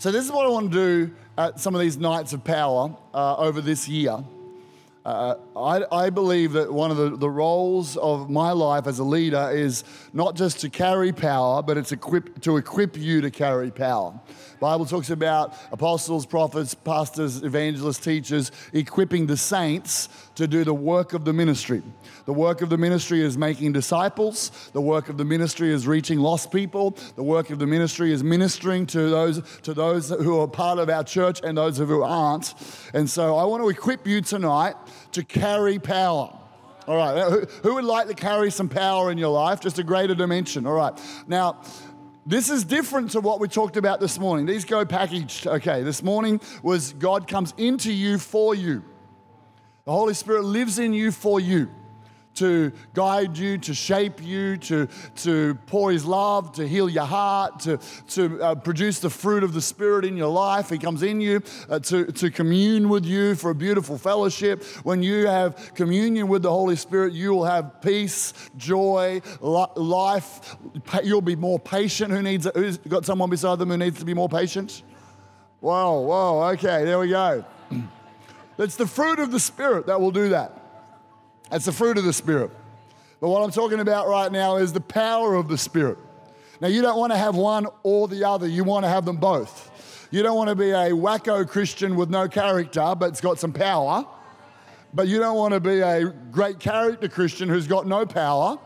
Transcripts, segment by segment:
So, this is what I want to do at some of these nights of power uh, over this year. Uh, I, I, believe that one of the, the roles of my life as a leader is not just to carry power, but it's equip, to equip you to carry power. Bible talks about apostles, prophets, pastors, evangelists, teachers equipping the saints to do the work of the ministry. The work of the ministry is making disciples. The work of the ministry is reaching lost people. The work of the ministry is ministering to those, to those who are part of our church and those who aren't. And so I want to equip you tonight to carry power. All right, who, who would like to carry some power in your life? Just a greater dimension. All right. Now, this is different to what we talked about this morning. These go packaged. Okay, this morning was God comes into you for you. The Holy Spirit lives in you for you to guide you, to shape you, to, to pour His love, to heal your heart, to, to uh, produce the fruit of the Spirit in your life. He comes in you uh, to, to commune with you for a beautiful fellowship. When you have communion with the Holy Spirit, you will have peace, joy, life. You'll be more patient. Who needs, who's got someone beside them who needs to be more patient? Whoa, whoa, okay, there we go. It's the fruit of the Spirit that will do that. That's the fruit of the Spirit. But what I'm talking about right now is the power of the Spirit. Now, you don't want to have one or the other, you want to have them both. You don't want to be a wacko Christian with no character, but it's got some power. But you don't want to be a great character Christian who's got no power.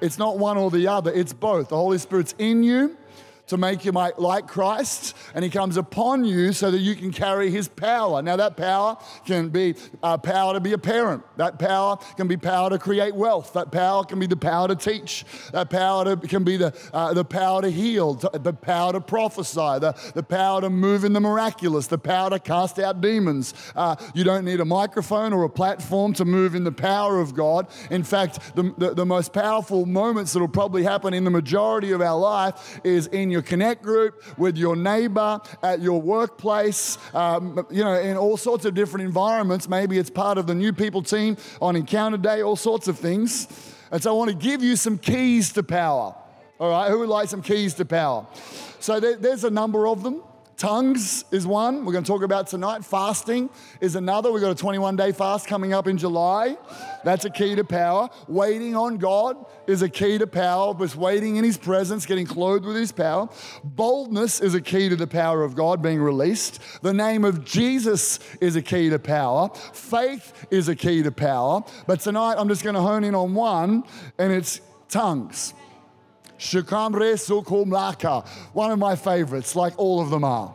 It's not one or the other, it's both. The Holy Spirit's in you to make you like Christ, and He comes upon you so that you can carry His power. Now, that power can be uh, power to be a parent, that power can be power to create wealth, that power can be the power to teach, that power to, can be the, uh, the power to heal, the power to prophesy, the, the power to move in the miraculous, the power to cast out demons. Uh, you don't need a microphone or a platform to move in the power of God. In fact, the, the, the most powerful moments that will probably happen in the majority of our life is in your your connect group, with your neighbor, at your workplace, um, you know, in all sorts of different environments. Maybe it's part of the new people team on Encounter Day, all sorts of things. And so I want to give you some keys to power. All right, who would like some keys to power? So there, there's a number of them. Tongues is one we're going to talk about tonight. Fasting is another. We've got a 21 day fast coming up in July. That's a key to power. Waiting on God is a key to power, just waiting in His presence, getting clothed with His power. Boldness is a key to the power of God being released. The name of Jesus is a key to power. Faith is a key to power. But tonight I'm just going to hone in on one, and it's tongues. Shukamre Sukumlaka, one of my favorites, like all of them are.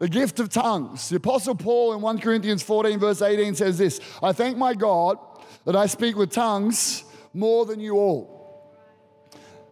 The gift of tongues. The Apostle Paul in 1 Corinthians 14, verse 18 says this I thank my God that I speak with tongues more than you all.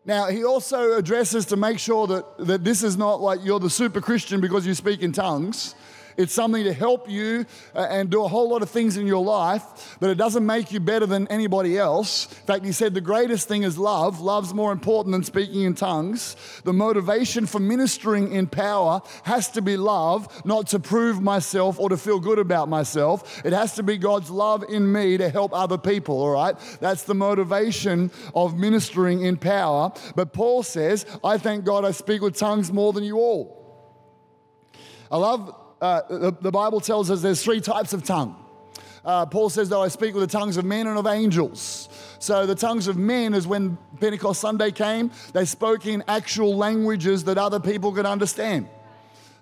Now, he also addresses to make sure that, that this is not like you're the super Christian because you speak in tongues. It's something to help you uh, and do a whole lot of things in your life, but it doesn't make you better than anybody else. In fact, he said the greatest thing is love. Love's more important than speaking in tongues. The motivation for ministering in power has to be love, not to prove myself or to feel good about myself. It has to be God's love in me to help other people, all right? That's the motivation of ministering in power. But Paul says, I thank God I speak with tongues more than you all. I love uh, the, the, Bible tells us there's three types of tongue. Uh, Paul says, though I speak with the tongues of men and of angels. So the tongues of men is when Pentecost Sunday came, they spoke in actual languages that other people could understand.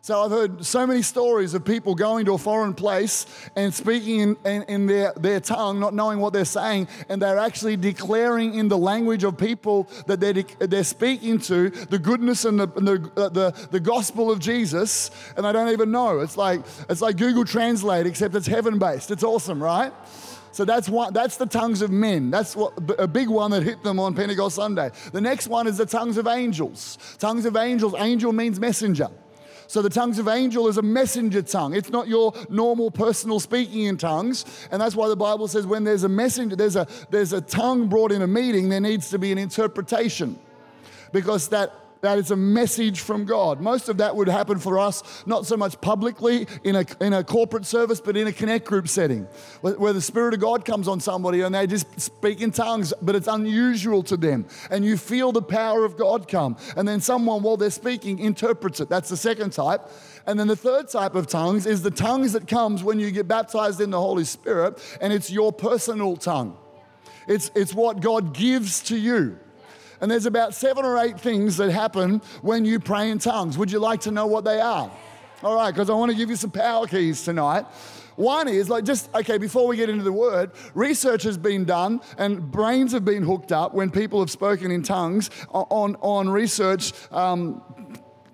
So I've heard so many stories of people going to a foreign place and speaking in, in, in, their, their tongue, not knowing what they're saying, and they're actually declaring in the language of people that they're, they're speaking to the goodness and the, the, uh, the, the gospel of Jesus, and they don't even know. It's like, it's like Google Translate, except it's heaven based. It's awesome, right? So that's one, that's the tongues of men. That's what, a big one that hit them on Pentecost Sunday. The next one is the tongues of angels. Tongues of angels, angel means messenger. So the tongues of angel is a messenger tongue. It's not your normal personal speaking in tongues. And that's why the Bible says when there's a messenger, there's a, there's a tongue brought in a meeting, there needs to be an interpretation. Because that that it's a message from God. Most of that would happen for us, not so much publicly in a, in a corporate service, but in a connect group setting, where, where the Spirit of God comes on somebody and they just speak in tongues, but it's unusual to them. And you feel the power of God come. And then someone, while they're speaking, interprets it. That's the second type. And then the third type of tongues is the tongues that comes when you get baptized in the Holy Spirit, and it's your personal tongue. It's, it's what God gives to you. And there's about seven or eight things that happen when you pray in tongues. Would you like to know what they are? All right, because I want to give you some power keys tonight. One is like just, okay, before we get into the word, research has been done and brains have been hooked up when people have spoken in tongues on, on research um,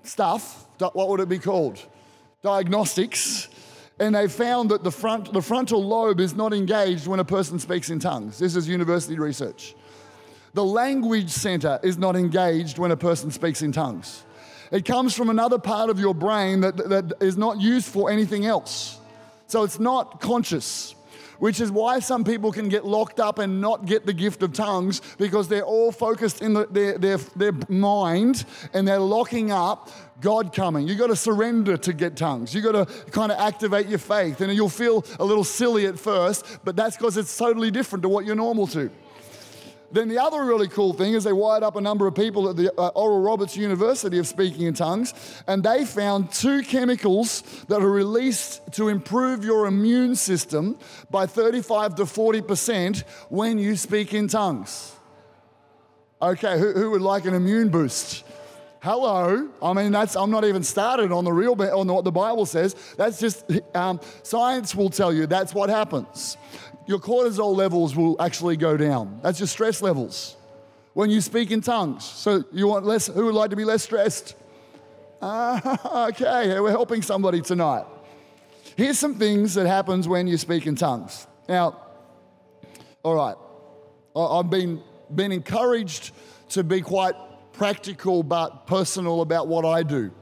stuff. What would it be called? Diagnostics. And they found that the, front, the frontal lobe is not engaged when a person speaks in tongues. This is university research. The language center is not engaged when a person speaks in tongues. It comes from another part of your brain that, that is not used for anything else. So it's not conscious, which is why some people can get locked up and not get the gift of tongues because they're all focused in the, their, their, their mind and they're locking up God coming. You've got to surrender to get tongues. You've got to kind of activate your faith. And you'll feel a little silly at first, but that's because it's totally different to what you're normal to. Then the other really cool thing is they wired up a number of people at the uh, Oral Roberts University of Speaking in Tongues, and they found two chemicals that are released to improve your immune system by 35 to 40% when you speak in tongues. Okay, who, who would like an immune boost? Hello. I mean, that's I'm not even started on the real on what the Bible says. That's just um, science will tell you that's what happens your cortisol levels will actually go down. That's your stress levels when you speak in tongues. So you want less, who would like to be less stressed? Uh, okay, we're helping somebody tonight. Here's some things that happens when you speak in tongues. Now, all right, I've been, been encouraged to be quite practical but personal about what I do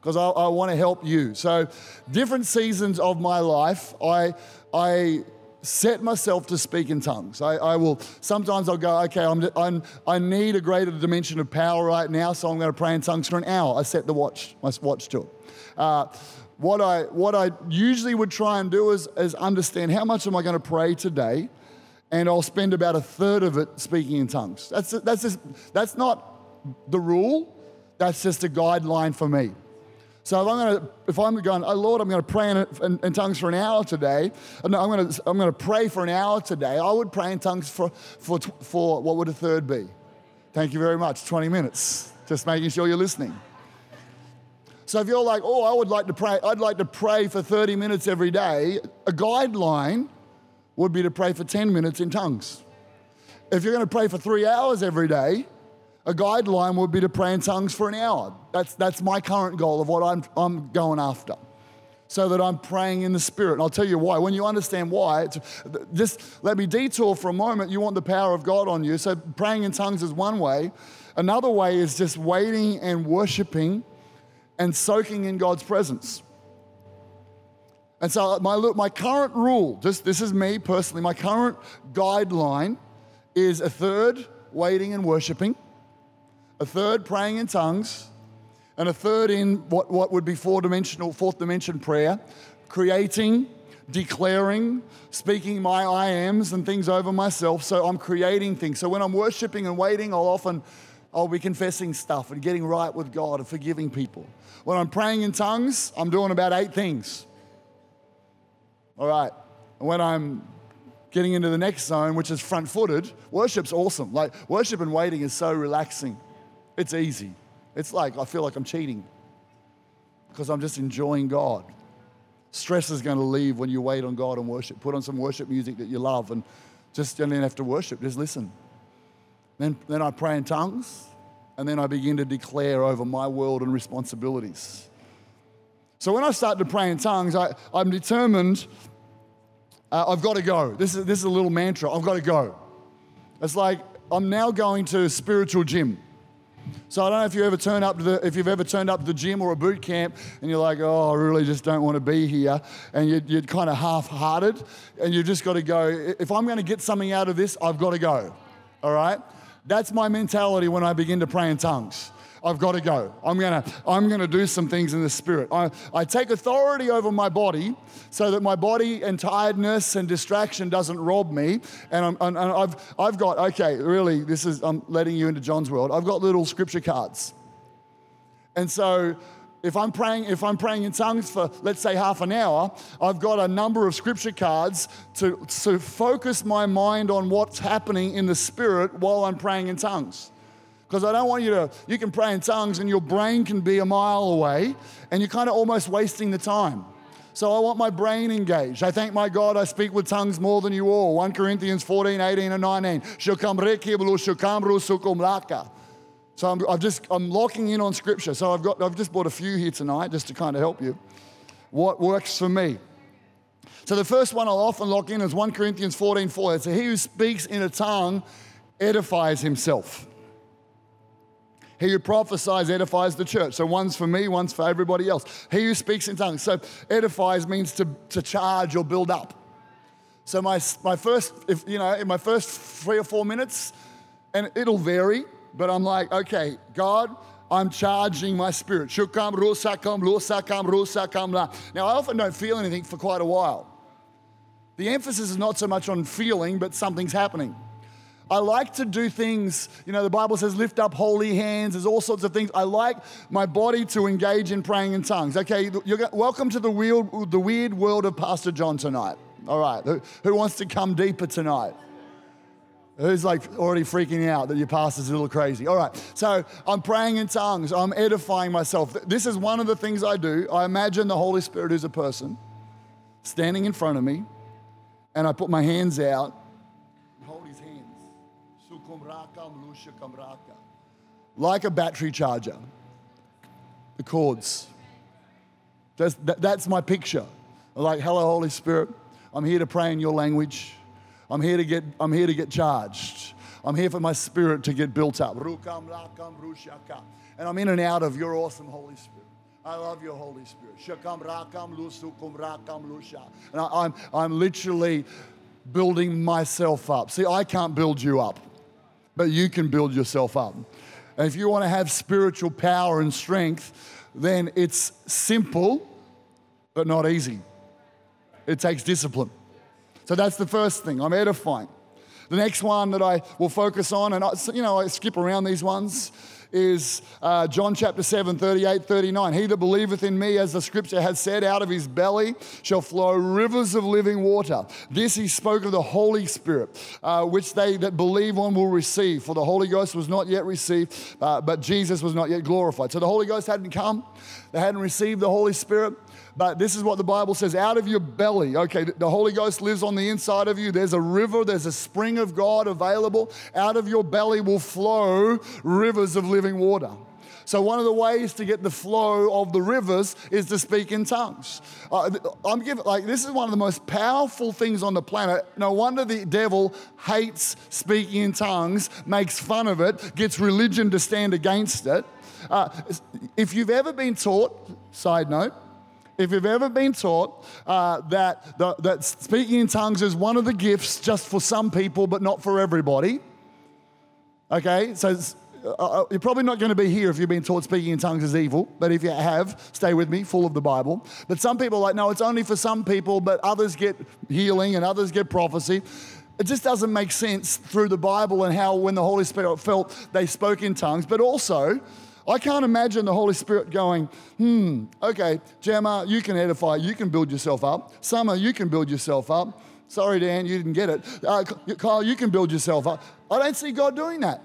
because I, I want to help you. So, different seasons of my life, I, I set myself to speak in tongues. I, I, will sometimes I'll go, okay, I'm, I'm, i need a greater dimension of power right now, so I'm going to pray in tongues for an hour. I set the watch, my watch to it. Uh, what I what I usually would try and do is, is understand how much am I going to pray today, and I'll spend about a third of it speaking in tongues. That's that's just, that's not the rule. That's just a guideline for me. So if I'm going to, if I'm going, oh Lord, I'm going to pray in, in, in tongues for an hour today, and I'm going to, I'm going to pray for an hour today. I would pray in tongues for, for, for what would a third be? Thank you very much. 20 minutes. Just making sure you're listening. So if you're like, oh, I would like to pray, I'd like to pray for 30 minutes every day, a guideline would be to pray for 10 minutes in tongues. If you're going to pray for three hours every day, a guideline would be to pray in tongues for an hour. That's, that's my current goal of what I'm, I'm going after. So that I'm praying in the Spirit. And I'll tell you why. When you understand why, just let me detour for a moment. You want the power of God on you. So praying in tongues is one way. Another way is just waiting and worshiping and soaking in God's presence. And so my, my current rule, just this is me personally, my current guideline is a third waiting and worshiping a third praying in tongues, and a third in what, what would be four dimensional, fourth dimension prayer, creating, declaring, speaking my I ams and things over myself. So I'm creating things. So when I'm worshiping and waiting, I'll often I'll be confessing stuff and getting right with God and forgiving people. When I'm praying in tongues, I'm doing about eight things. All right. And when I'm getting into the next zone, which is front footed, worship's awesome. Like, worship and waiting is so relaxing. It's easy. It's like I feel like I'm cheating because I'm just enjoying God. Stress is going to leave when you wait on God and worship. Put on some worship music that you love and just don't even have to worship, just listen. Then, then I pray in tongues and then I begin to declare over my world and responsibilities. So when I start to pray in tongues, I, I'm determined uh, I've got to go. This is, this is a little mantra I've got to go. It's like I'm now going to a spiritual gym. So I don't know if you ever turn up to the, if you've ever turned up to the gym or a boot camp and you're like, oh, I really just don't want to be here, and you're, you're kind of half-hearted, and you've just got to go. If I'm going to get something out of this, I've got to go. All right. That's my mentality when I begin to pray in tongues. I've got to go. I'm gonna, I'm gonna do some things in the spirit. I, I take authority over my body so that my body and tiredness and distraction doesn't rob me. And, I'm, and I've, I've got, okay, really, this is, I'm letting you into John's world. I've got little scripture cards. And so if I'm praying, if I'm praying in tongues for let's say half an hour, I've got a number of scripture cards to, to focus my mind on what's happening in the spirit while I'm praying in tongues. Because I don't want you to, you can pray in tongues and your brain can be a mile away and you're kind of almost wasting the time. So I want my brain engaged. I thank my God I speak with tongues more than you all. 1 Corinthians 14, 18, and 19. So I'm, I've just, I'm locking in on scripture. So I've, got, I've just brought a few here tonight just to kind of help you. What works for me? So the first one I'll often lock in is 1 Corinthians 14, 4. It's he who speaks in a tongue edifies himself. He who prophesies edifies the church. So one's for me, one's for everybody else. He who speaks in tongues. So edifies means to, to charge or build up. So my, my first, if, you know, in my first three or four minutes, and it'll vary, but I'm like, okay, God, I'm charging my spirit. Shukam, ruasakam, ruasakam, la. Now, I often don't feel anything for quite a while. The emphasis is not so much on feeling, but something's happening. I like to do things, you know, the Bible says lift up holy hands, there's all sorts of things. I like my body to engage in praying in tongues. Okay, you're, welcome to the weird, the weird world of Pastor John tonight. All right, who, who wants to come deeper tonight? Who's like already freaking out that your pastor's a little crazy? All right, so I'm praying in tongues, I'm edifying myself. This is one of the things I do. I imagine the Holy Spirit is a person standing in front of me, and I put my hands out. Like a battery charger. The cords. That's, that, that's my picture. Like, hello, Holy Spirit. I'm here to pray in your language. I'm here to get, I'm here to get charged. I'm here for my spirit to get built up. And I'm in and out of your awesome Holy Spirit. I love your Holy Spirit. And I, I'm, I'm literally building myself up. See, I can't build you up, but you can build yourself up. And if you want to have spiritual power and strength, then it's simple, but not easy. It takes discipline. So that's the first thing. I'm edifying. The next one that I will focus on, and I, you know, I skip around these ones, is uh, John chapter 7, 38, 39. He that believeth in me, as the scripture has said, out of his belly shall flow rivers of living water. This he spoke of the Holy Spirit, uh, which they that believe on will receive. For the Holy Ghost was not yet received, uh, but Jesus was not yet glorified. So the Holy Ghost hadn't come, they hadn't received the Holy Spirit. But this is what the Bible says out of your belly, okay, the Holy Ghost lives on the inside of you. There's a river, there's a spring of God available. Out of your belly will flow rivers of living water. So, one of the ways to get the flow of the rivers is to speak in tongues. Uh, I'm giving, like, this is one of the most powerful things on the planet. No wonder the devil hates speaking in tongues, makes fun of it, gets religion to stand against it. Uh, if you've ever been taught, side note, if you've ever been taught uh, that, the, that speaking in tongues is one of the gifts just for some people but not for everybody, okay, so uh, uh, you're probably not going to be here if you've been taught speaking in tongues is evil, but if you have, stay with me, full of the Bible. But some people are like, no, it's only for some people, but others get healing and others get prophecy. It just doesn't make sense through the Bible and how when the Holy Spirit felt they spoke in tongues, but also, I can't imagine the Holy Spirit going, hmm, okay, Gemma, you can edify, you can build yourself up. Summer, you can build yourself up. Sorry, Dan, you didn't get it. Uh, Kyle, you can build yourself up. I don't see God doing that.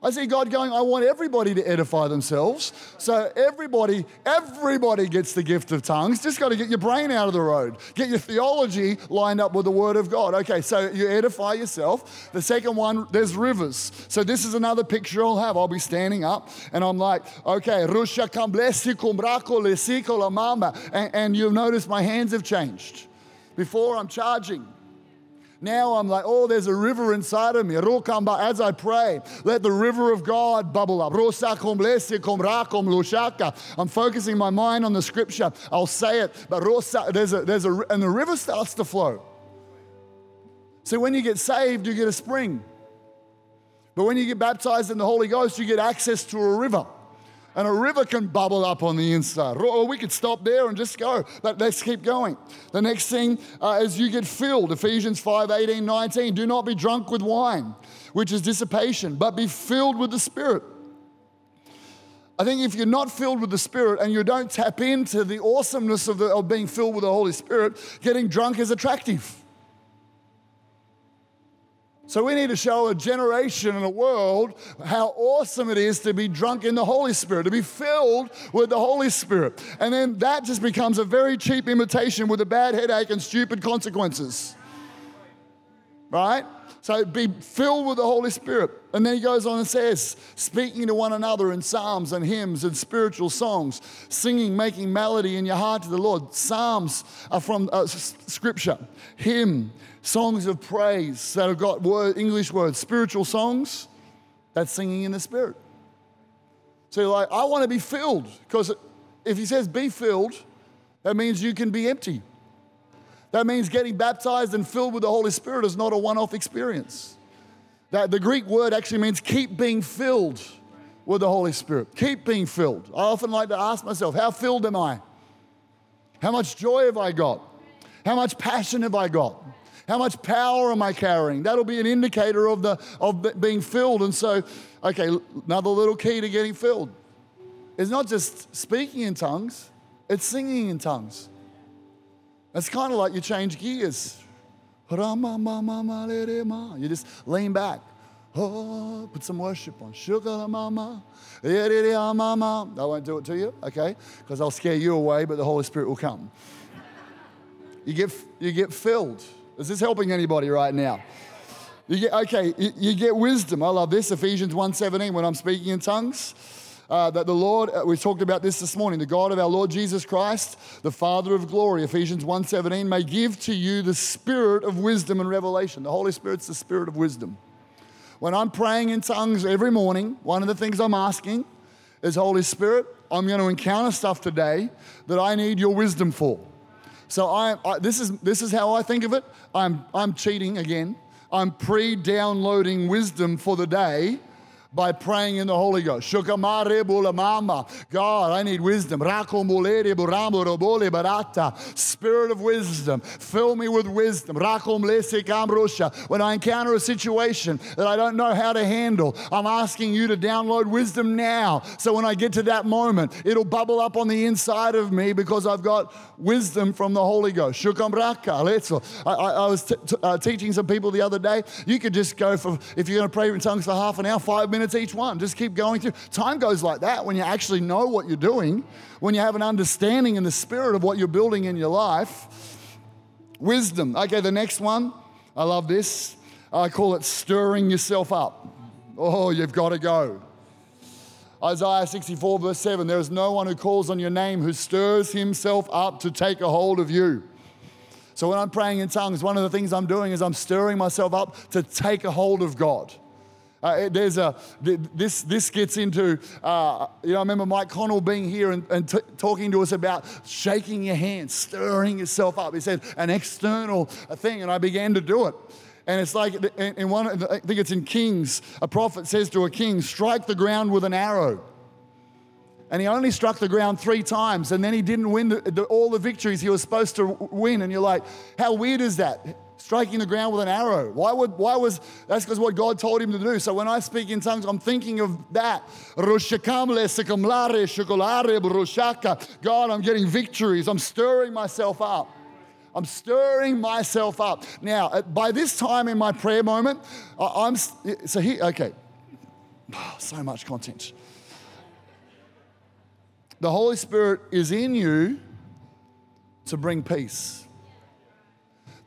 I see God going, I want everybody to edify themselves. So everybody, everybody gets the gift of tongues. Just got to get your brain out of the road. Get your theology lined up with the word of God. Okay, so you edify yourself. The second one, there's rivers. So this is another picture I'll have. I'll be standing up and I'm like, okay, Rusha and, and you'll notice my hands have changed. Before I'm charging. Now I'm like, oh, there's a river inside of me. As I pray, let the river of God bubble up. I'm focusing my mind on the scripture. I'll say it, but there's a, there's a, and the river starts to flow. So when you get saved, you get a spring. But when you get baptized in the Holy Ghost, you get access to a river. And a river can bubble up on the inside. Or we could stop there and just go, but let's keep going. The next thing, uh, as you get filled, Ephesians 5 18, 19, do not be drunk with wine, which is dissipation, but be filled with the Spirit. I think if you're not filled with the Spirit and you don't tap into the awesomeness of, the, of being filled with the Holy Spirit, getting drunk is attractive. So we need to show a generation and a world how awesome it is to be drunk in the Holy Spirit, to be filled with the Holy Spirit. And then that just becomes a very cheap imitation with a bad headache and stupid consequences. Right? So be filled with the Holy Spirit. And then he goes on and says, speaking to one another in psalms and hymns and spiritual songs, singing, making melody in your heart to the Lord. Psalms are from uh, scripture, hymn, songs of praise that have got word, English words, spiritual songs, that's singing in the Spirit. So you're like, I want to be filled. Because if he says be filled, that means you can be empty. That means getting baptized and filled with the Holy Spirit is not a one off experience. That the Greek word actually means keep being filled with the Holy Spirit. Keep being filled. I often like to ask myself, how filled am I? How much joy have I got? How much passion have I got? How much power am I carrying? That'll be an indicator of, the, of being filled. And so, okay, another little key to getting filled is not just speaking in tongues, it's singing in tongues. It's kind of like you change gears. You just lean back. Oh, put some worship on. Sugar mama. mama. I won't do it to you, okay? Because I'll scare you away, but the Holy Spirit will come. You get, you get filled. Is this helping anybody right now? You get, okay, you, you get wisdom. I love this, Ephesians 1.17, when I'm speaking in tongues. Uh, that the Lord, uh, we talked about this this morning, the God of our Lord Jesus Christ, the Father of glory, Ephesians 1.17, may give to you the spirit of wisdom and revelation. The Holy Spirit's the spirit of wisdom. When I'm praying in tongues every morning, one of the things I'm asking is, Holy Spirit, I'm going to encounter stuff today that I need your wisdom for. So I, I, this, is, this is how I think of it. I'm, I'm cheating again. I'm pre downloading wisdom for the day by praying in the Holy Ghost. God, I need wisdom. Spirit of wisdom, fill me with wisdom. When I encounter a situation that I don't know how to handle, I'm asking you to download wisdom now. So when I get to that moment, it'll bubble up on the inside of me because I've got wisdom from the Holy Ghost. I, I, I was t- t- uh, teaching some people the other day. You could just go for, if you're going to pray in tongues for half an hour, five minutes each one. Just keep going through. Time goes like that when you actually know what you're doing, when you have an understanding in the spirit of what you're building in your life. Wisdom. Okay, the next one. I love this. I call it stirring yourself up. Oh, you've got to go. Isaiah 64, verse 7 There is no one who calls on your name who stirs himself up to take a hold of you. So when I'm praying in tongues, one of the things I'm doing is I'm stirring myself up to take a hold of God. Uh, there's a this this gets into uh, you know I remember Mike Connell being here and, and t- talking to us about shaking your hands, stirring yourself up. He said an external thing, and I began to do it. And it's like in one, I think it's in Kings, a prophet says to a king, "Strike the ground with an arrow." And he only struck the ground three times, and then he didn't win the, the, all the victories he was supposed to win. And you're like, how weird is that? Striking the ground with an arrow. Why would why was that's because what God told him to do. So when I speak in tongues, I'm thinking of that. God, I'm getting victories. I'm stirring myself up. I'm stirring myself up. Now, by this time in my prayer moment, I'm so he okay. So much content. The Holy Spirit is in you to bring peace.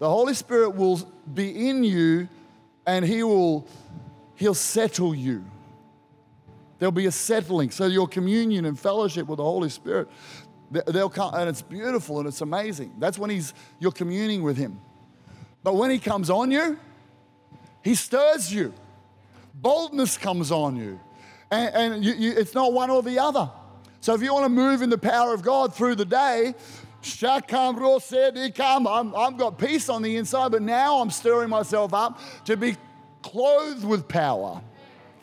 The Holy Spirit will be in you and he will he'll settle you. There'll be a settling. So your communion and fellowship with the Holy Spirit, they'll come, and it's beautiful and it's amazing. That's when he's you're communing with him. But when he comes on you, he stirs you. Boldness comes on you. And, and you, you, it's not one or the other. So if you want to move in the power of God through the day, I'm, I've got peace on the inside, but now I'm stirring myself up to be clothed with power.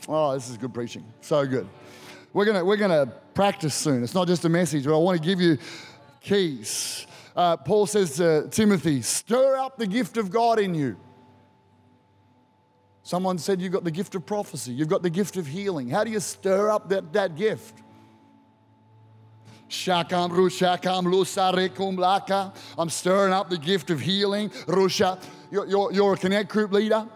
Oh, this is good preaching. So good. we're gonna, we're gonna practice soon. It's not just a message, but I want to give you keys. Uh, Paul says to Timothy, stir up the gift of God in you. Someone said you've got the gift of prophecy, you've got the gift of healing. How do you stir up that, that gift? Shakam Rushakam Lusarekum Laka. I'm stirring up the gift of healing. Rusha. You're, you're, you're a connect group leader.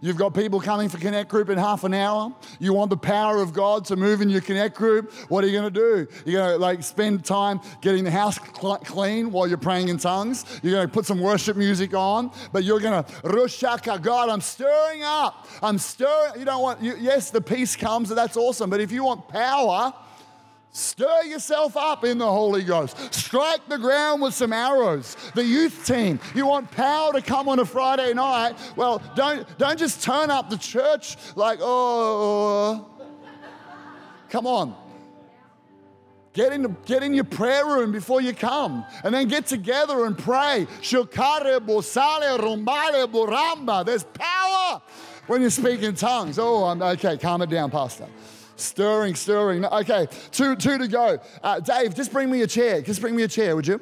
You've got people coming for Connect Group in half an hour. You want the power of God to move in your Connect Group. What are you going to do? You're going to like spend time getting the house cl- clean while you're praying in tongues. You're going to put some worship music on, but you're going to Rushaka God. I'm stirring up. I'm stirring. You don't want. You, yes, the peace comes. That's awesome. But if you want power, Stir yourself up in the Holy Ghost. Strike the ground with some arrows. The youth team, you want power to come on a Friday night? Well, don't, don't just turn up the church like, oh, oh, oh. come on. Get in, get in your prayer room before you come and then get together and pray. There's power when you speak in tongues. Oh, I'm okay, calm it down, Pastor. Stirring, stirring. Okay, two, two to go. Uh, Dave, just bring me a chair. Just bring me a chair, would you?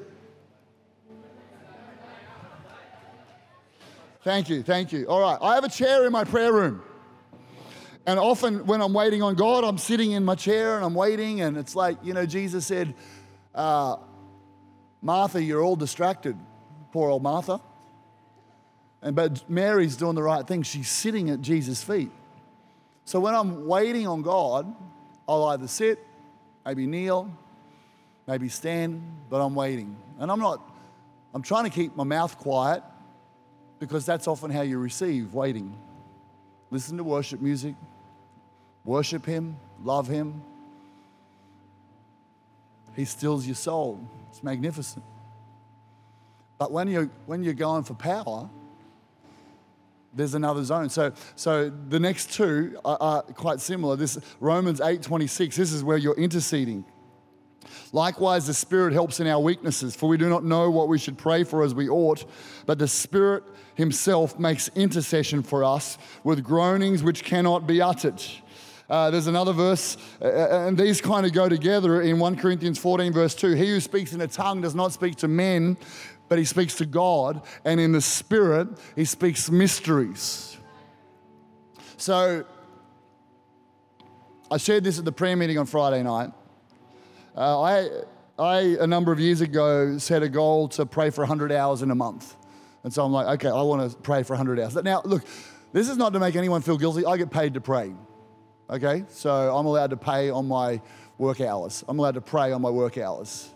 Thank you, thank you. All right, I have a chair in my prayer room. And often when I'm waiting on God, I'm sitting in my chair and I'm waiting, and it's like, you know, Jesus said, uh, Martha, you're all distracted. Poor old Martha. And but Mary's doing the right thing. She's sitting at Jesus' feet. So when I'm waiting on God, I'll either sit, maybe kneel, maybe stand, but I'm waiting. And I'm not, I'm trying to keep my mouth quiet because that's often how you receive waiting. Listen to worship music, worship Him, love Him. He stills your soul. It's magnificent. But when you're, when you're going for power, there's another zone. So, so the next two are, are quite similar. This Romans 8:26. This is where you're interceding. Likewise, the Spirit helps in our weaknesses, for we do not know what we should pray for as we ought, but the Spirit Himself makes intercession for us with groanings which cannot be uttered. Uh, there's another verse, uh, uh and these kind of go together in 1 Corinthians 14, verse 2. He who speaks in a tongue does not speak to men, but he speaks to God, and in the Spirit, he speaks mysteries. So, I shared this at the prayer meeting on Friday night. Uh, I, I, a number of years ago, set a goal to pray for 100 hours in a month. And so I'm like, okay, I want to pray for 100 hours. Now, look, this is not to make anyone feel guilty. I get paid to pray. Okay? So I'm allowed to pay on my work hours. I'm allowed to pray on my work hours.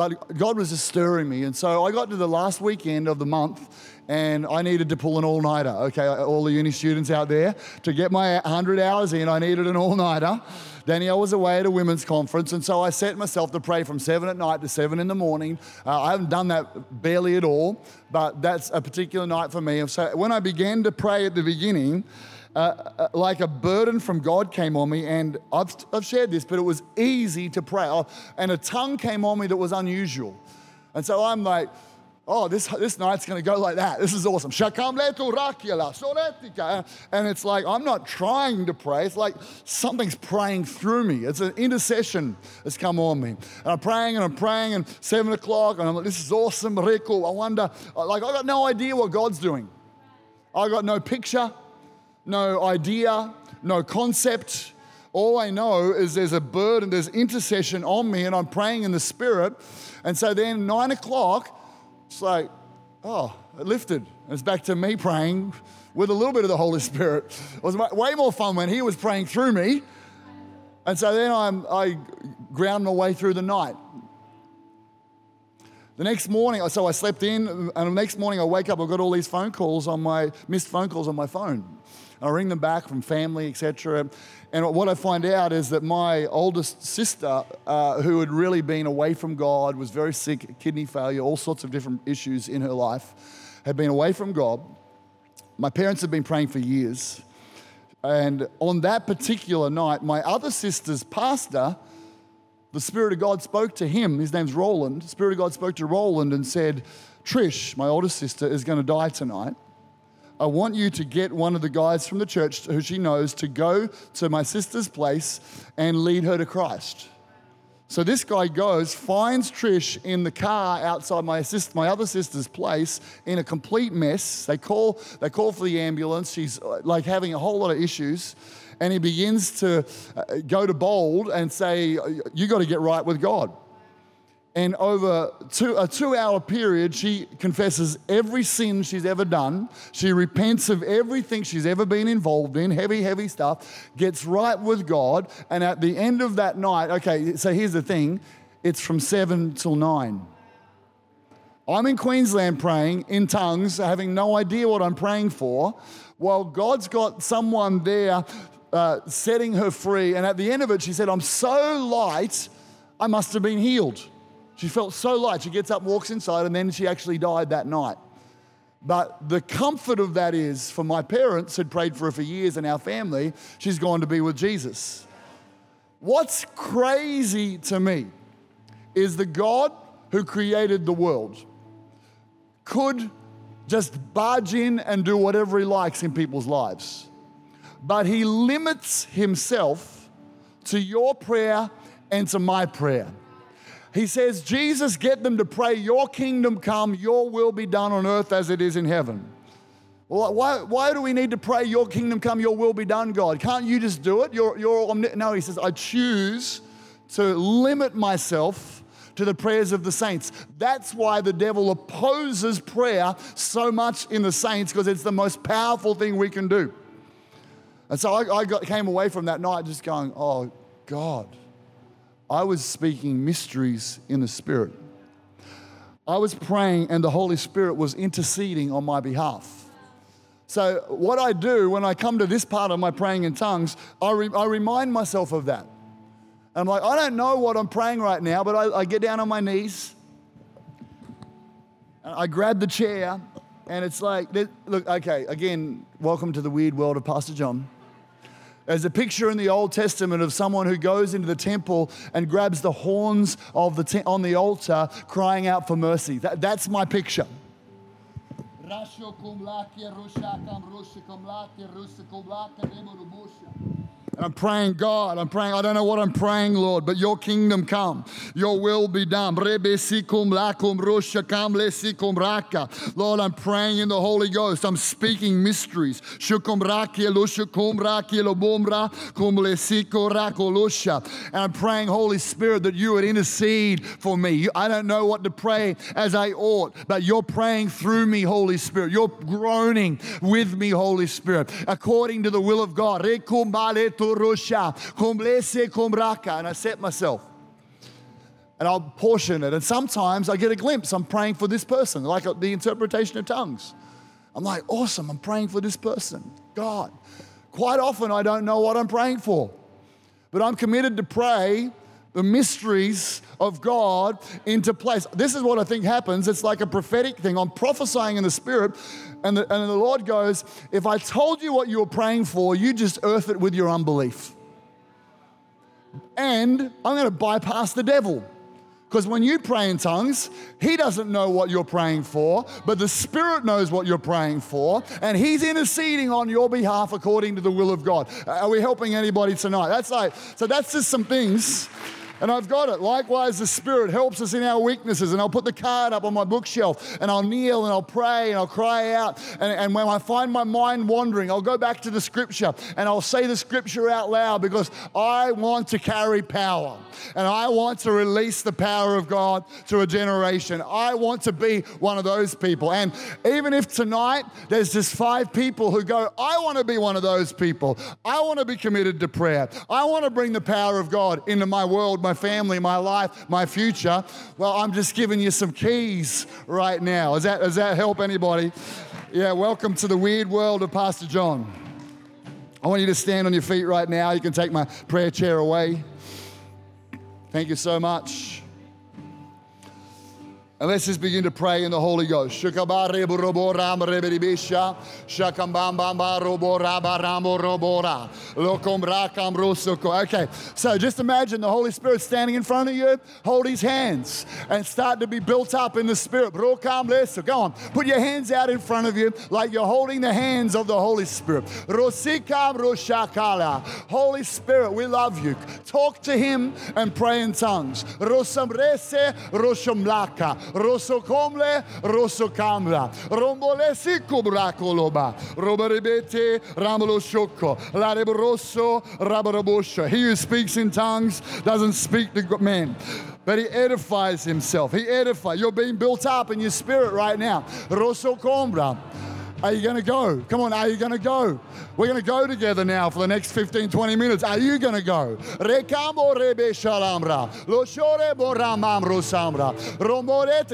But God was just stirring me. And so I got to the last weekend of the month and I needed to pull an all nighter. Okay, all the uni students out there, to get my 100 hours in, I needed an all nighter. Danielle was away at a women's conference, and so I set myself to pray from 7 at night to 7 in the morning. Uh, I haven't done that barely at all, but that's a particular night for me. And so when I began to pray at the beginning, uh, uh, like a burden from God came on me, and I've, I've shared this, but it was easy to pray. Oh, and a tongue came on me that was unusual. And so I'm like, oh, this, this night's gonna go like that. This is awesome. And it's like, I'm not trying to pray. It's like something's praying through me. It's an intercession that's come on me. And I'm praying and I'm praying, and seven o'clock, and I'm like, this is awesome. I wonder, like, I got no idea what God's doing. I got no picture no idea, no concept. All I know is there's a burden, there's intercession on me, and I'm praying in the Spirit. And so then, nine o'clock, it's like, oh, it lifted. It's back to me praying with a little bit of the Holy Spirit. It was way more fun when He was praying through me. And so then I'm, I ground my way through the night. The next morning, so I slept in, and the next morning I wake up, I've got all these phone calls on my, missed phone calls on my phone. I ring them back from family, etc. And what I find out is that my oldest sister, uh, who had really been away from God, was very sick, kidney failure, all sorts of different issues in her life, had been away from God. My parents had been praying for years. And on that particular night, my other sister's pastor, the Spirit of God spoke to him. His name's Roland. The Spirit of God spoke to Roland and said, Trish, my oldest sister, is going to die tonight I want you to get one of the guys from the church who she knows to go to my sister's place and lead her to Christ. So this guy goes, finds Trish in the car outside my, sister, my other sister's place in a complete mess. They call, they call for the ambulance. She's uh, like having a whole lot of issues. And he begins to uh, go to Bold and say, You got to get right with God. And over two, a two hour period, she confesses every sin she's ever done. She repents of everything she's ever been involved in, heavy, heavy stuff, gets right with God. And at the end of that night, okay, so here's the thing it's from seven till nine. I'm in Queensland praying in tongues, having no idea what I'm praying for, while God's got someone there uh, setting her free. And at the end of it, she said, I'm so light, I must have been healed. She felt so light. She gets up, walks inside, and then she actually died that night. But the comfort of that is for my parents had prayed for her for years and our family, she's gone to be with Jesus. What's crazy to me is the God who created the world could just barge in and do whatever he likes in people's lives. But he limits himself to your prayer and to my prayer. He says, Jesus, get them to pray, Your kingdom come, Your will be done on earth as it is in heaven. Well, why, why do we need to pray, Your kingdom come, Your will be done, God? Can't you just do it? You're, you're no, he says, I choose to limit myself to the prayers of the saints. That's why the devil opposes prayer so much in the saints because it's the most powerful thing we can do. And so I, I got, came away from that night just going, Oh, God I was speaking mysteries in the Spirit. I was praying, and the Holy Spirit was interceding on my behalf. So, what I do when I come to this part of my praying in tongues, I, re- I remind myself of that. I'm like, I don't know what I'm praying right now, but I, I get down on my knees. I grab the chair, and it's like, look, okay, again, welcome to the weird world of Pastor John. There's a picture in the Old Testament of someone who goes into the temple and grabs the horns of the te- on the altar, crying out for mercy. That, that's my picture. And I'm praying, God, I'm praying, I don't know what I'm praying, Lord, but your kingdom come, your will be done. Lord, I'm praying in the Holy Ghost. I'm speaking mysteries. And I'm praying, Holy Spirit, that you would intercede for me. I don't know what to pray as I ought, but you're praying through me, Holy Spirit. You're groaning with me, Holy Spirit, according to the will of God. And I set myself. And I'll portion it. And sometimes I get a glimpse. I'm praying for this person, like the interpretation of tongues. I'm like, awesome, I'm praying for this person. God. Quite often I don't know what I'm praying for. But I'm committed to pray the mysteries of God into place. This is what I think happens. It's like a prophetic thing. I'm prophesying in the Spirit, and the, and the Lord goes, If I told you what you were praying for, you just earth it with your unbelief. And I'm going to bypass the devil. Because when you pray in tongues, he doesn't know what you're praying for, but the Spirit knows what you're praying for, and he's interceding on your behalf according to the will of God. Are we helping anybody tonight? That's like, so that's just some things and I've got it. Likewise, the Spirit helps us in our weaknesses. And I'll put the card up on my bookshelf and I'll kneel and I'll pray and I'll cry out. And, and when I find my mind wandering, I'll go back to the scripture and I'll say the scripture out loud because I want to carry power and I want to release the power of God to a generation. I want to be one of those people. And even if tonight there's just five people who go, I want to be one of those people. I want to be committed to prayer. I want to bring the power of God into my world, my family, my life, my future. Well, I'm just giving you some keys right now. Does that, does that help anybody? Yeah, welcome to the weird world of Pastor John. I want you to stand on your feet right now. You can take my prayer chair away. Thank you so much. And let's just begin to pray in the Holy Ghost. Okay, so just imagine the Holy Spirit standing in front of you. Hold his hands and start to be built up in the Spirit. Leso. Go on. Put your hands out in front of you like you're holding the hands of the Holy Spirit. Holy Spirit, we love you. Talk to him and pray in tongues. Rosokomle rosokamla. Rombolesi kubrakoloba. Robaribete ramolo shoko. Larebroso rabarabosha. He who speaks in tongues doesn't speak to men, but he edifies himself. He edifies. You're being built up in your spirit right now. Rosokombra. Are you going to go? Come on, are you going to go? We're going to go together now for the next 15, 20 minutes. Are you going to go?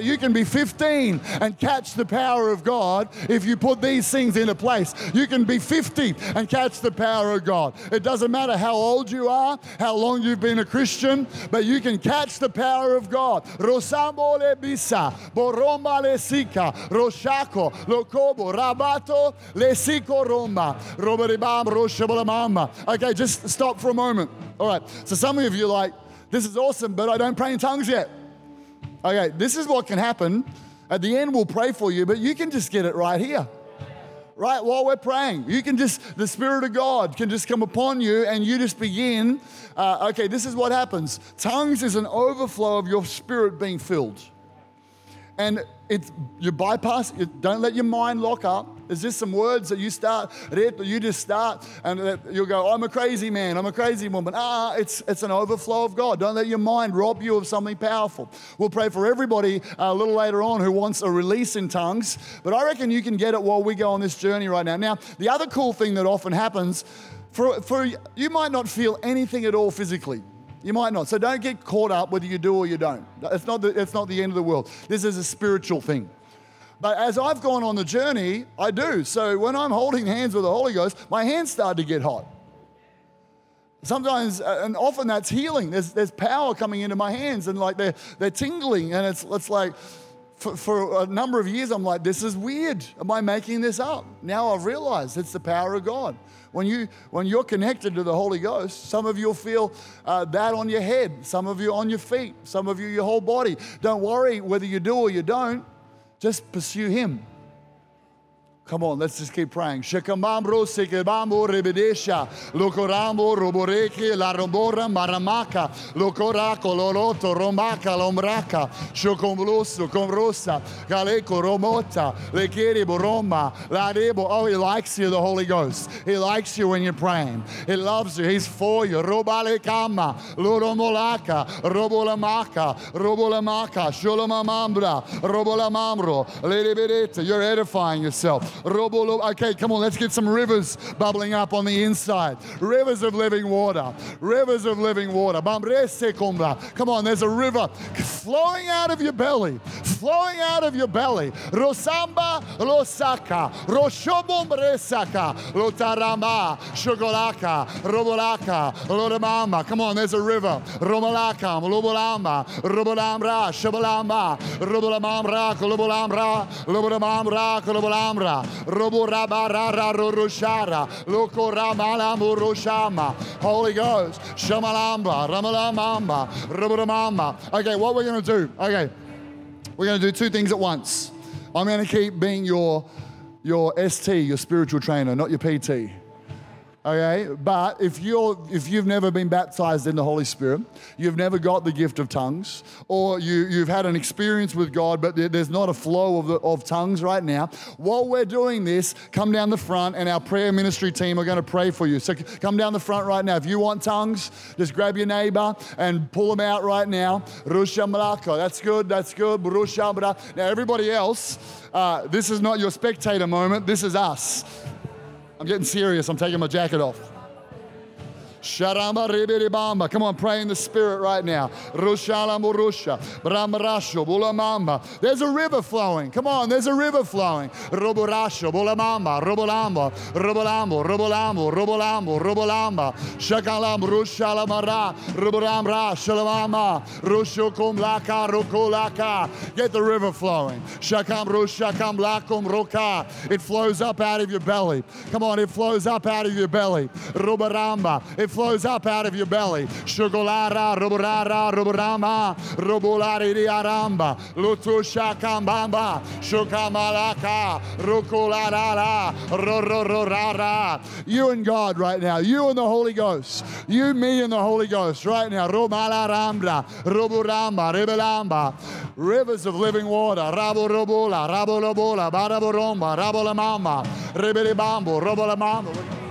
You can be 15 and catch the power of God if you put these things into place. You can be 50 and catch the power of God. It doesn't matter how old you are, how long you've been a Christian, but you can catch the power of God. Bisa. Boromba le sika. Roshako. Lokobo. Rabato roshabalamama. Okay, just stop for a moment. All right. So some of you like, this is awesome, but I don't pray in tongues yet. Okay, this is what can happen. At the end, we'll pray for you, but you can just get it right here. Right while we're praying, you can just, the Spirit of God can just come upon you and you just begin. Uh, okay, this is what happens. Tongues is an overflow of your spirit being filled. And it's you bypass it, don't let your mind lock up. There's just some words that you start you just start and you'll go i'm a crazy man i'm a crazy woman. Ah it's it's an overflow of god. Don't let your mind rob you of something powerful. We'll pray for everybody uh, a little later on who wants a release in tongues but i reckon you can get it while we go on this journey right now. Now the other cool thing that often happens for, for you might not feel anything at all physically you might not. So don't get caught up whether you do or you don't. It's not the, it's not the end of the world. This is a spiritual thing. But as I've gone on the journey, I do. So when I'm holding hands with the Holy Ghost, my hands start to get hot. Sometimes, uh, and often that's healing. There's, there's power coming into my hands and like they're, they're tingling. And it's, it's like, for, for a number of years, I'm like, this is weird. Am I making this up? Now I've realized it's the power of God. When, you, when you're connected to the Holy Ghost, some of you will feel uh, that on your head, some of you on your feet, some of you your whole body. Don't worry whether you do or you don't, just pursue Him. Come on, let's just keep praying. Shekamambro sekebambo rebedesha. Lokorambo roboreke la rombora maramaka. Lokorako loloto romaka lombraka. Shokombloso komrosa. Galeko romota. Lekere boroma. La debo. Oh, he likes you, the Holy Ghost. He likes you when you're praying. He loves you. He's for you. Robale kama. Loromolaka. Robolamaka. Robolamaka. Sholomamambra. Robolamamro. Lerebedete. You're edifying yourself. Okay, come on, let's get some rivers bubbling up on the inside. Rivers of living water. Rivers of living water. Come on, there's a river flowing out of your belly. Flowing out of your belly. Rosamba Rosaka. Roshobomresaka. Lotarama. Shogolaka. Robolaka. Loramama. Come on, there's a river. Romalaka. Lobolamba. Robolambra. Shabalamba. Robolamambra. Lobolambra. Lobolamambra. Lobolambra. Holy Ghost, Shamalamba, Ramalamamba, Ruburamamba. Okay, what we're going to do, okay, we're going to do two things at once. I'm going to keep being your, your ST, your spiritual trainer, not your PT. Okay, but if you're if you've never been baptized in the Holy Spirit, you've never got the gift of tongues, or you, you've had an experience with God, but there's not a flow of, the, of tongues right now. While we're doing this, come down the front, and our prayer ministry team are going to pray for you. So come down the front right now. If you want tongues, just grab your neighbor and pull them out right now. Rusha That's good. That's good. Now everybody else, uh, this is not your spectator moment. This is us. I'm getting serious. I'm taking my jacket off. Come on, pray in the spirit right now. There's a river flowing. Come on, there's a river flowing. Roborasho bulamamba. Robolamba. Robolambo. Robolambo. Robolambo. Robolamba. Shakalam rushala mara. Robolamra. Shalamama. Rushokum laka. Rukulaka. Get the river flowing. Shakam rushakam lakum roka. It flows up out of your belly. Come on, it flows up out of your belly. Rubaramba. It flows up out of your belly. You and God right now. You and the Holy Ghost. You, me, and the Holy Ghost right now. Rivers of living water. Rabo robula, rabo lobola, baraboromba, rabolamama, ribelibambo, robolamambo.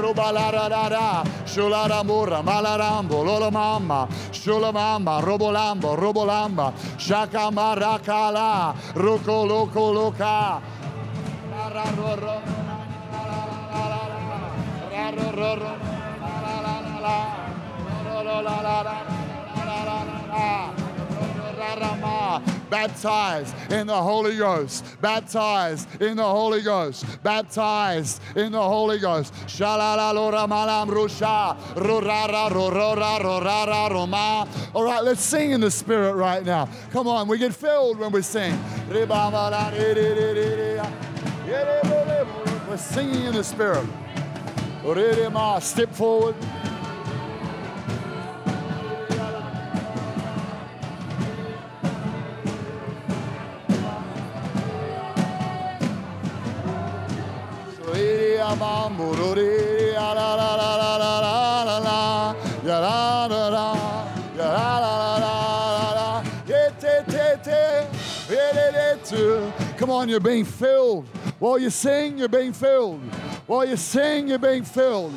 probalararara, shulara murra, malarambo, lolo mamma, shula mamma, robolamba, robolamba, shakamarakala, roko loko loka. La la la la la Baptized in the Holy Ghost, baptized in the Holy Ghost, baptized in the Holy Ghost. All right, let's sing in the Spirit right now. Come on, we get filled when we sing. We're singing in the Spirit. Step forward. Come on, you're being filled. While you sing, you're being filled. While you sing, you're being filled.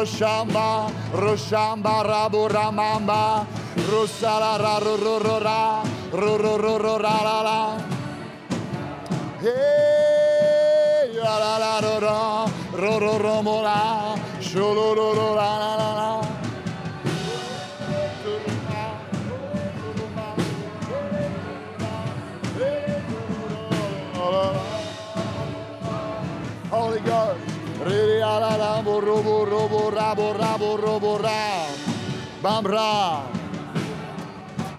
Roshamba, Roshamba, Rabu Ramamba, Rusala, Rururura, ra, la la. Hey, la la la, Rururura, Shulurura, la la. Robo robo rabo rabo robo ra. Bam ra.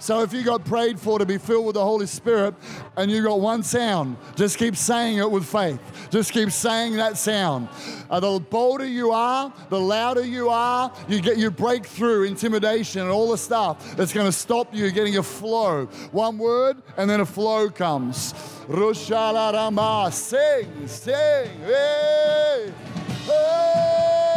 So if you got prayed for to be filled with the Holy Spirit and you got one sound, just keep saying it with faith. Just keep saying that sound. Uh, the bolder you are, the louder you are, you get you break through intimidation and all the stuff that's going to stop you getting a flow. One word and then a flow comes. Rushala Rama. Sing, sing. Hey. Hey.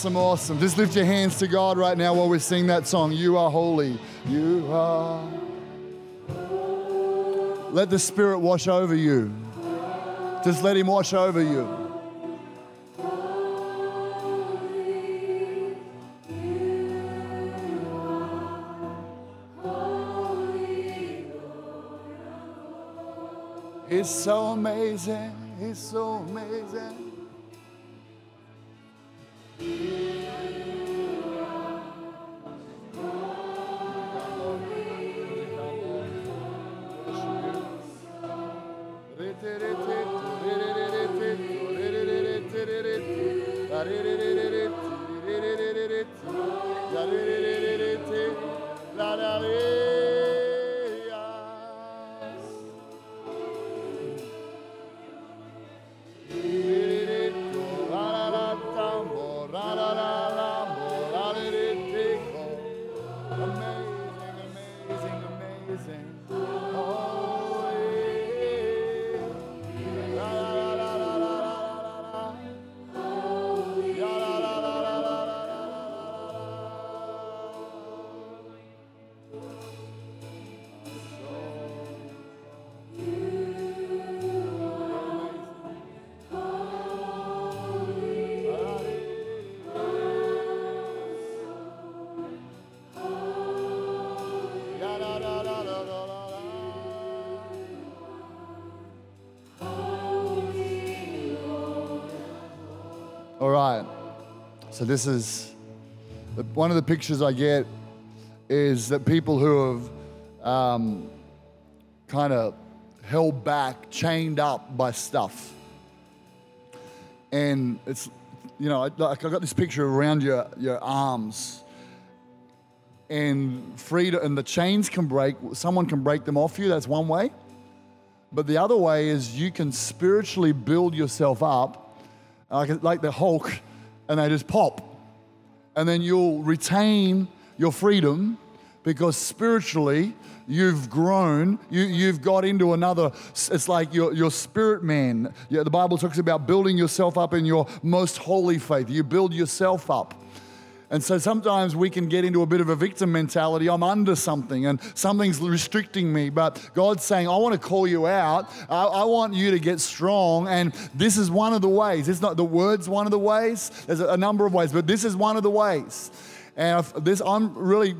Awesome, awesome. Just lift your hands to God right now while we sing that song. You are holy. You are. Let the Spirit wash over you. Just let Him wash over you. He's so amazing. He's so amazing. you. So this is one of the pictures I get is that people who have um, kind of held back, chained up by stuff. And it's, you know, like I got this picture around your, your arms. And freedom, and the chains can break, someone can break them off you, that's one way. But the other way is you can spiritually build yourself up, like, like the Hulk, and they just pop. And then you'll retain your freedom because spiritually you've grown. You, you've got into another it's like your, your spirit man. Yeah, the bible talks about building yourself up in your most holy faith. You build yourself up and so sometimes we can get into a bit of a victim mentality. I'm under something and something's restricting me. But God's saying, I want to call you out. I, I, want you to get strong. And this is one of the ways. It's not the word's one of the ways. There's a number of ways, but this is one of the ways. And this, I'm really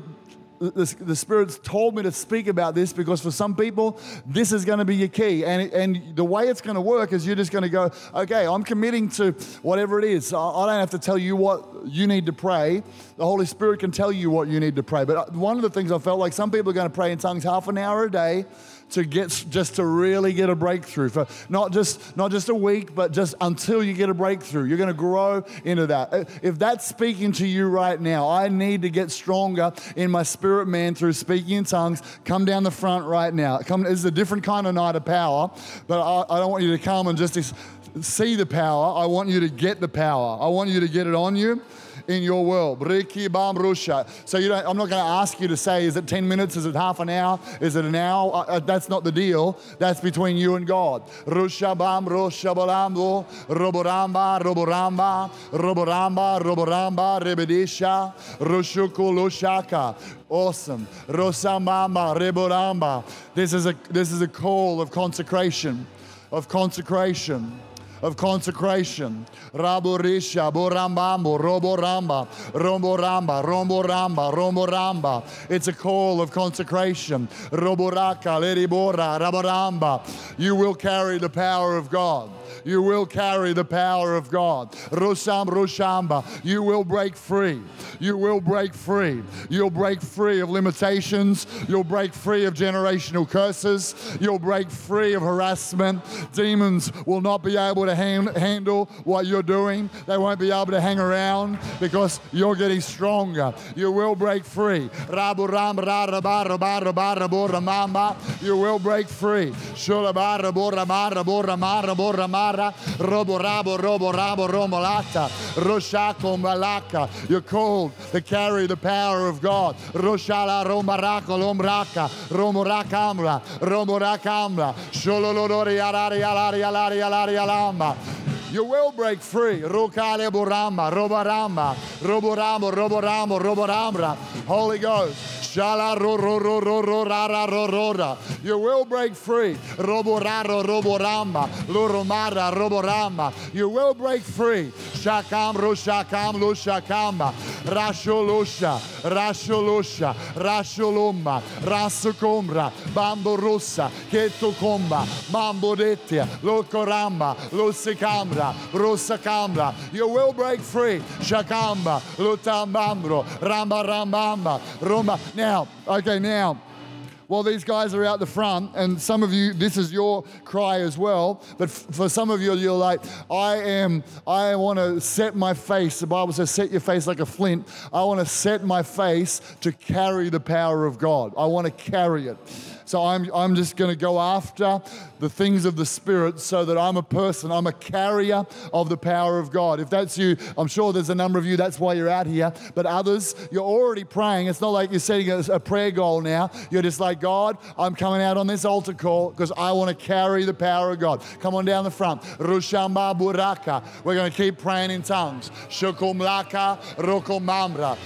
the, the Spirit's told me to speak about this because for some people, this is going to be your key. And, and the way it's going to work is you're just going to go, okay, I'm committing to whatever it is. I, I don't have to tell you what you need to pray. The Holy Spirit can tell you what you need to pray. But uh, one of the things I felt like some people are going to pray in tongues half an hour a day to get just to really get a breakthrough for not just not just a week but just until you get a breakthrough. You're going to grow into that. If that's speaking to you right now i need to get stronger in my spirit man through speaking in tongues. Come down the front right now. Come this is a different kind of night of power but i, I don't want you to come and just see the power. I want you to get the power. I want you to get it on you in your world. So you don't, I'm not going to ask you to say, is it 10 minutes? Is it half an hour? Is it an hour? Uh, uh that's not the deal. That's between you and God. Awesome. Reboramba. This is a this is a call of consecration, of consecration of consecration. Raborisha, Borambambo, Roboramba, Romboramba, Romboramba, Romboramba. It's a call of consecration. Roboraka, Leribora, Raboramba. You will carry the power of God you will carry the power of God. Rosham Roshamba, you will break free. You will break free. You'll break free of limitations. You'll break free of generational curses. You'll break free of harassment. Demons will not be able to handle what you're doing. They won't be able to hang around because you're getting stronger. You will break free. You will break free mara, robo rabo, robo rabo, romolata, roshako malaka. You're called to carry the power of God. Roshala romarako lomraka, romorakamra, romorakamra, shololori alari alari alari alari alamba. You will break free. Rukale boramba, roboramba, roboramo, roboramo, roborambra. Holy Ghost. You will break free. You will break free. Shakam ro shakam. Rasholusha. Rasholusha. Rasholumba. Rasukombra. Bambo rossa. Keto. Mambo detia. Lo coramba. Lo secambra. Rosa cambra. You will break free. Shakamba. Lutambambro. Ramba rambamba. Roma. Now, okay, now, while these guys are out the front, and some of you, this is your cry as well, but f- for some of you, you're like, I am, I want to set my face. The Bible says, set your face like a flint. I want to set my face to carry the power of God. I want to carry it. So I'm, I'm just going to go after the things of the Spirit so that I'm a person, I'm a carrier of the power of God. If that's you, I'm sure there's a number of you, that's why you're out here. But others, you're already praying. It's not like you're setting a, prayer goal now. You're just like, God, I'm coming out on this altar call because I want to carry the power of God. Come on down the front. Rushamba Buraka. We're going to keep praying in tongues. Shukumlaka, Rokomamra.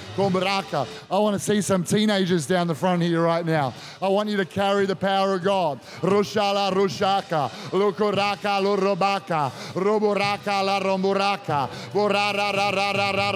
I want to see some teenagers down the front here right now. I want you to carry carry the power of God. Rushala Rushaka, Lukuraka Lurubaka, Ruburaka La Romburaka, Burara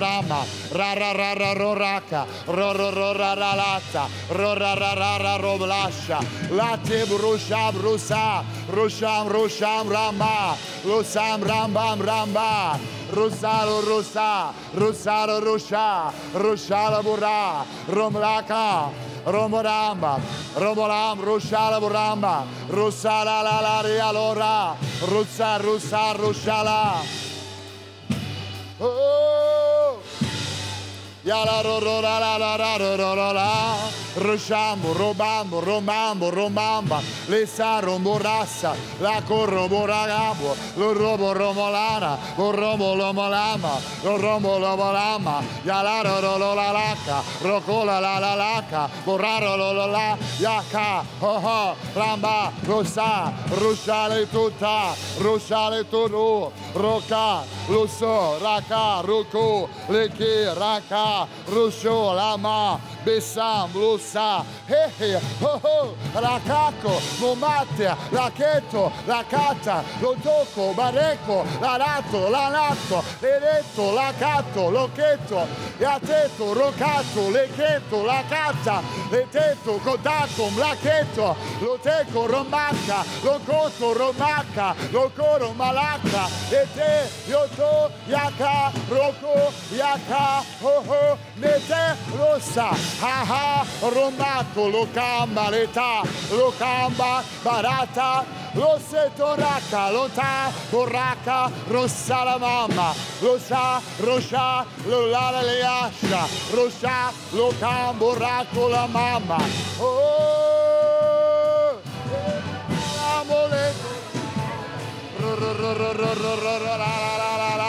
Rama, Rara Rara Roraka, Roro Rora Lata, Rora Rara Roblasha, Late Brusha Brusa, Rusham Rusham Rama, Lusam Rambam Ramba. Rusalo Rusa, Rusalo Rusha, Rushala Bura, Romlaka, Romoramba, Romoram, Rushala Buramba, Rusala la la rialora, Rusa, Rusa, Rushala. Oh! Rosciambo, robambo, romambo, romamba, le san romborassa, la corroboragabo, lo robo romolana, lo robo lomolama, lo robo lomolama, yalaro lolalaca, rocola la la laca, borraro lolola, yaca, ho ho, ramba, rosa, rusciale tutta, rusciale tonu, roca, lo so, raca, rucu, lechi, raca, Bessa, Rousseau, Lama, Bessam, Lussa, Hehe, eh, Hoho, oh. Racacco, Momatea, Lachetto, Lacata, Lotocco, Barecco, Larato, Lanatto, Leretto, Lacatto, Lochetto, Iatetto, Rocatto, Lechetto, Lacata, Letetto, Codacom, Lachetto, Loteco, Romacca, Locotto, Romacca, Locoro, Malacca, Ete, Yoto, Yaka, Rocco, Yaka, Hoho, oh. Ho, Nete, Rosa, Ha Ha, Romato, Locamba, Leta, Locamba, Barata, Roseto Raka, Lota, Borraca, Rossa la mamma, Rosa, Roscia, Lolala Leascia, Roscia, Locambo, Racco la mamma. Oh, amore. Ro, ro, ro, ro, ro, ro, ro, ro, la, la, la, la, la. La,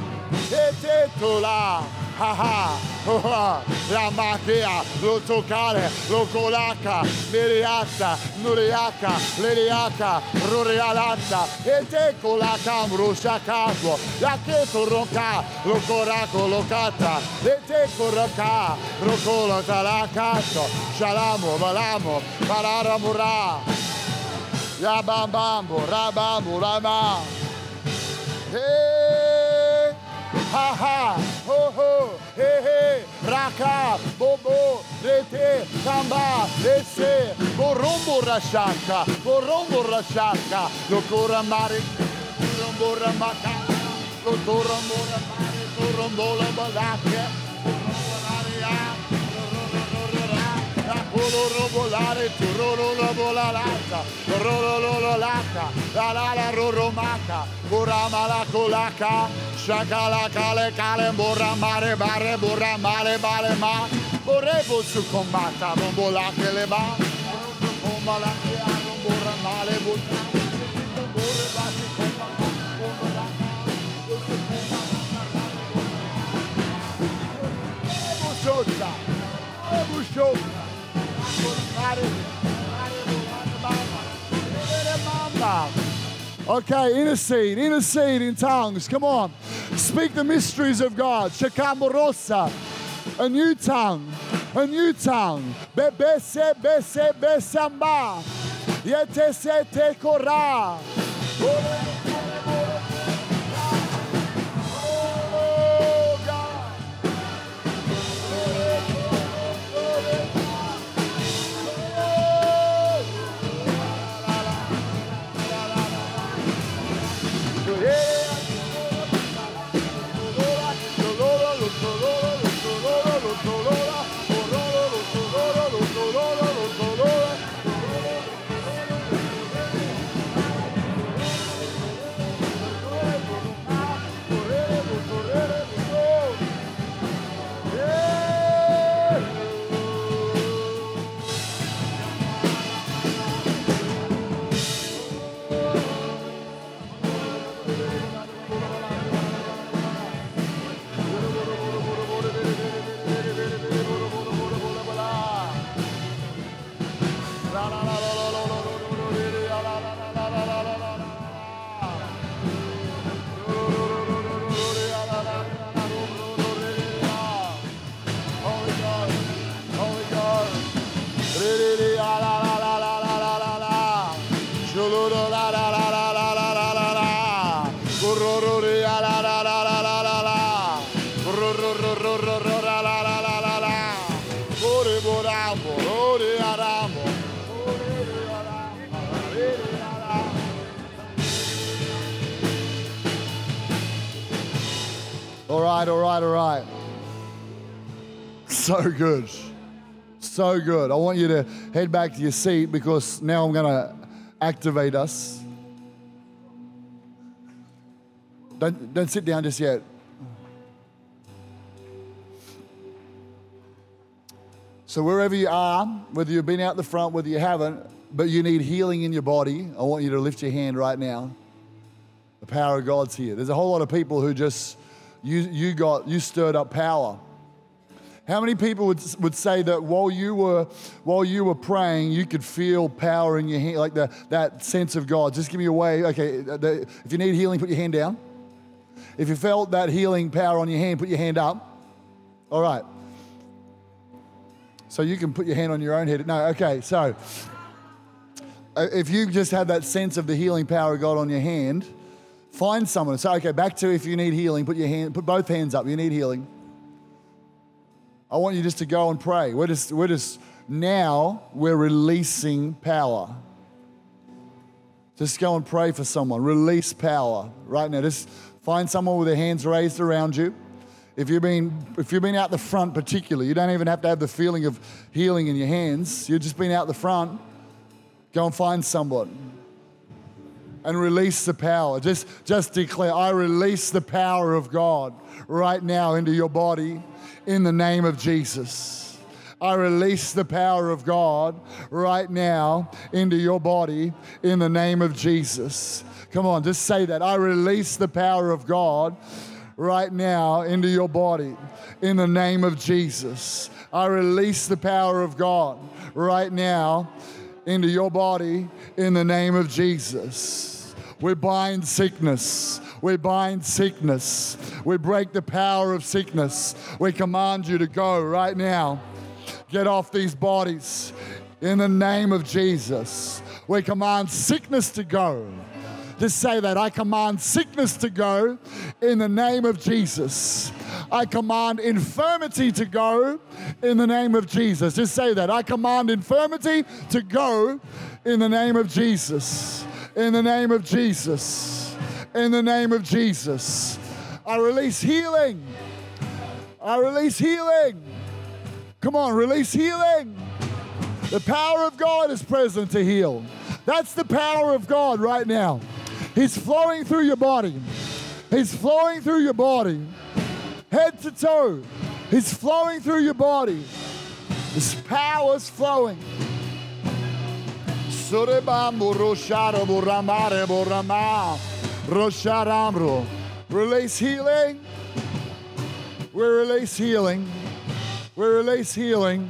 Rombo, lo, mo, la. Yo, lo, lo, ma, la. Ro, ro, ro, ra, ca. Yo, lo, la, la, ca, ma, mo, la. E, te, tu, la. Ha, ha. Oh, ah. La macchia, lo toccare, lo colaca, miriata, nuriaca, liriaca, rurialata, e te con la cambro, sciacato, la che torroca, lo coraco, lo cata, e te corroca, lo colata, la cazzo, scialamo, balamo, pararamura, ya bam bambo, rabambo, rama, hey, ha ha, ho ho, he he, raka, bobo, rete, kamba, esse, borombo rashaka, borombo rashaka, lo coramare, borombo ramaka, lo torombo ramare, torombo la balacca, borombo rarea, la coloro volare, turoro la volalata, tororo la la la la la la roromata, corama la colaca, Șacala cale cale burra mare mare burra mare mare ma Vorrevo su combatta bombolate le va Bombolate a burra mare burra Bușoța, bușoța, mare, mare, mare, mare, mare, mare, mare, mare, mare, Okay, intercede, intercede in tongues. Come on. Speak the mysteries of God. Shakamborosa. A new tongue. A new tongue. Bebese bese besamba. Yete se te kora. Yeah. So good. So good. I want you to head back to your seat because now I'm going to activate us. Don't, don't sit down just yet. So, wherever you are, whether you've been out the front, whether you haven't, but you need healing in your body, I want you to lift your hand right now. The power of God's here. There's a whole lot of people who just, you, you got, you stirred up power. How many people would, would say that while you were while you were praying, you could feel power in your hand, like the, that sense of God? Just give me a way. Okay, the, if you need healing, put your hand down. If you felt that healing power on your hand, put your hand up. All right. So you can put your hand on your own head. No, okay, so uh, if you just have that sense of the healing power of God on your hand, find someone. So, okay, back to if you need healing, put your hand, put both hands up. You need healing. I want you just to go and pray. We're just, we're just now we're releasing power. Just go and pray for someone. Release power right now. Just find someone with their hands raised around you. If you've been if you've been out the front particularly, you don't even have to have the feeling of healing in your hands. You've just been out the front. Go and find someone and release the power. Just, just declare, I release the power of God right now into your body in the name of Jesus. I release the power of God right now into your body in the name of Jesus. Come on, just say that. I release the power of God right now into your body in the name of Jesus. I release the power of God right now into your body in the name of Jesus. We bind sickness. We bind sickness. We break the power of sickness. We command you to go right now. Get off these bodies in the name of Jesus. We command sickness to go just say that. I command sickness to go in the name of Jesus. I command infirmity to go in the name of Jesus. Just say that. I command infirmity to go in the name of Jesus. In the name of Jesus. In the name of Jesus. I release healing. I release healing. Come on, release healing. The power of God is present to heal. That's the power of God right now. He's flowing through your body. He's flowing through your body, head to toe. He's flowing through your body. His power is flowing. Release healing. We release healing. We release healing.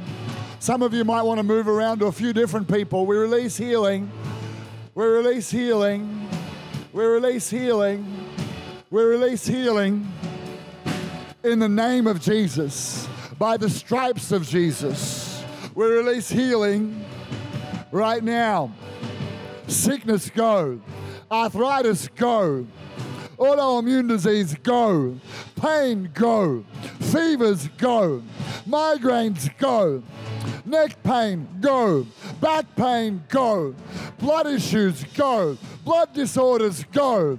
Some of you might want to move around to a few different people. We release healing. We release healing. We release healing. We release healing in the name of Jesus, by the stripes of Jesus. We release healing right now. Sickness, go. Arthritis, go. Autoimmune disease, go. Pain, go. Fevers, go. Migraines, go. Neck pain, go. Back pain, go. Blood issues, go blood disorders go.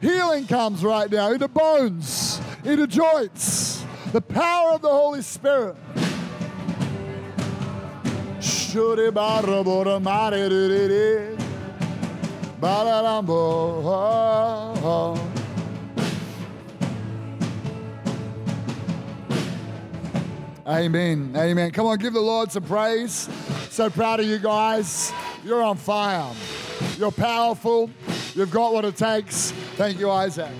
Healing comes right now into bones, into joints. The power of the Holy Spirit. Amen. Amen. Come on, give the Lord some praise. So proud of you guys. You're on fire. You're powerful. You've got what it takes. Thank you, Isaac.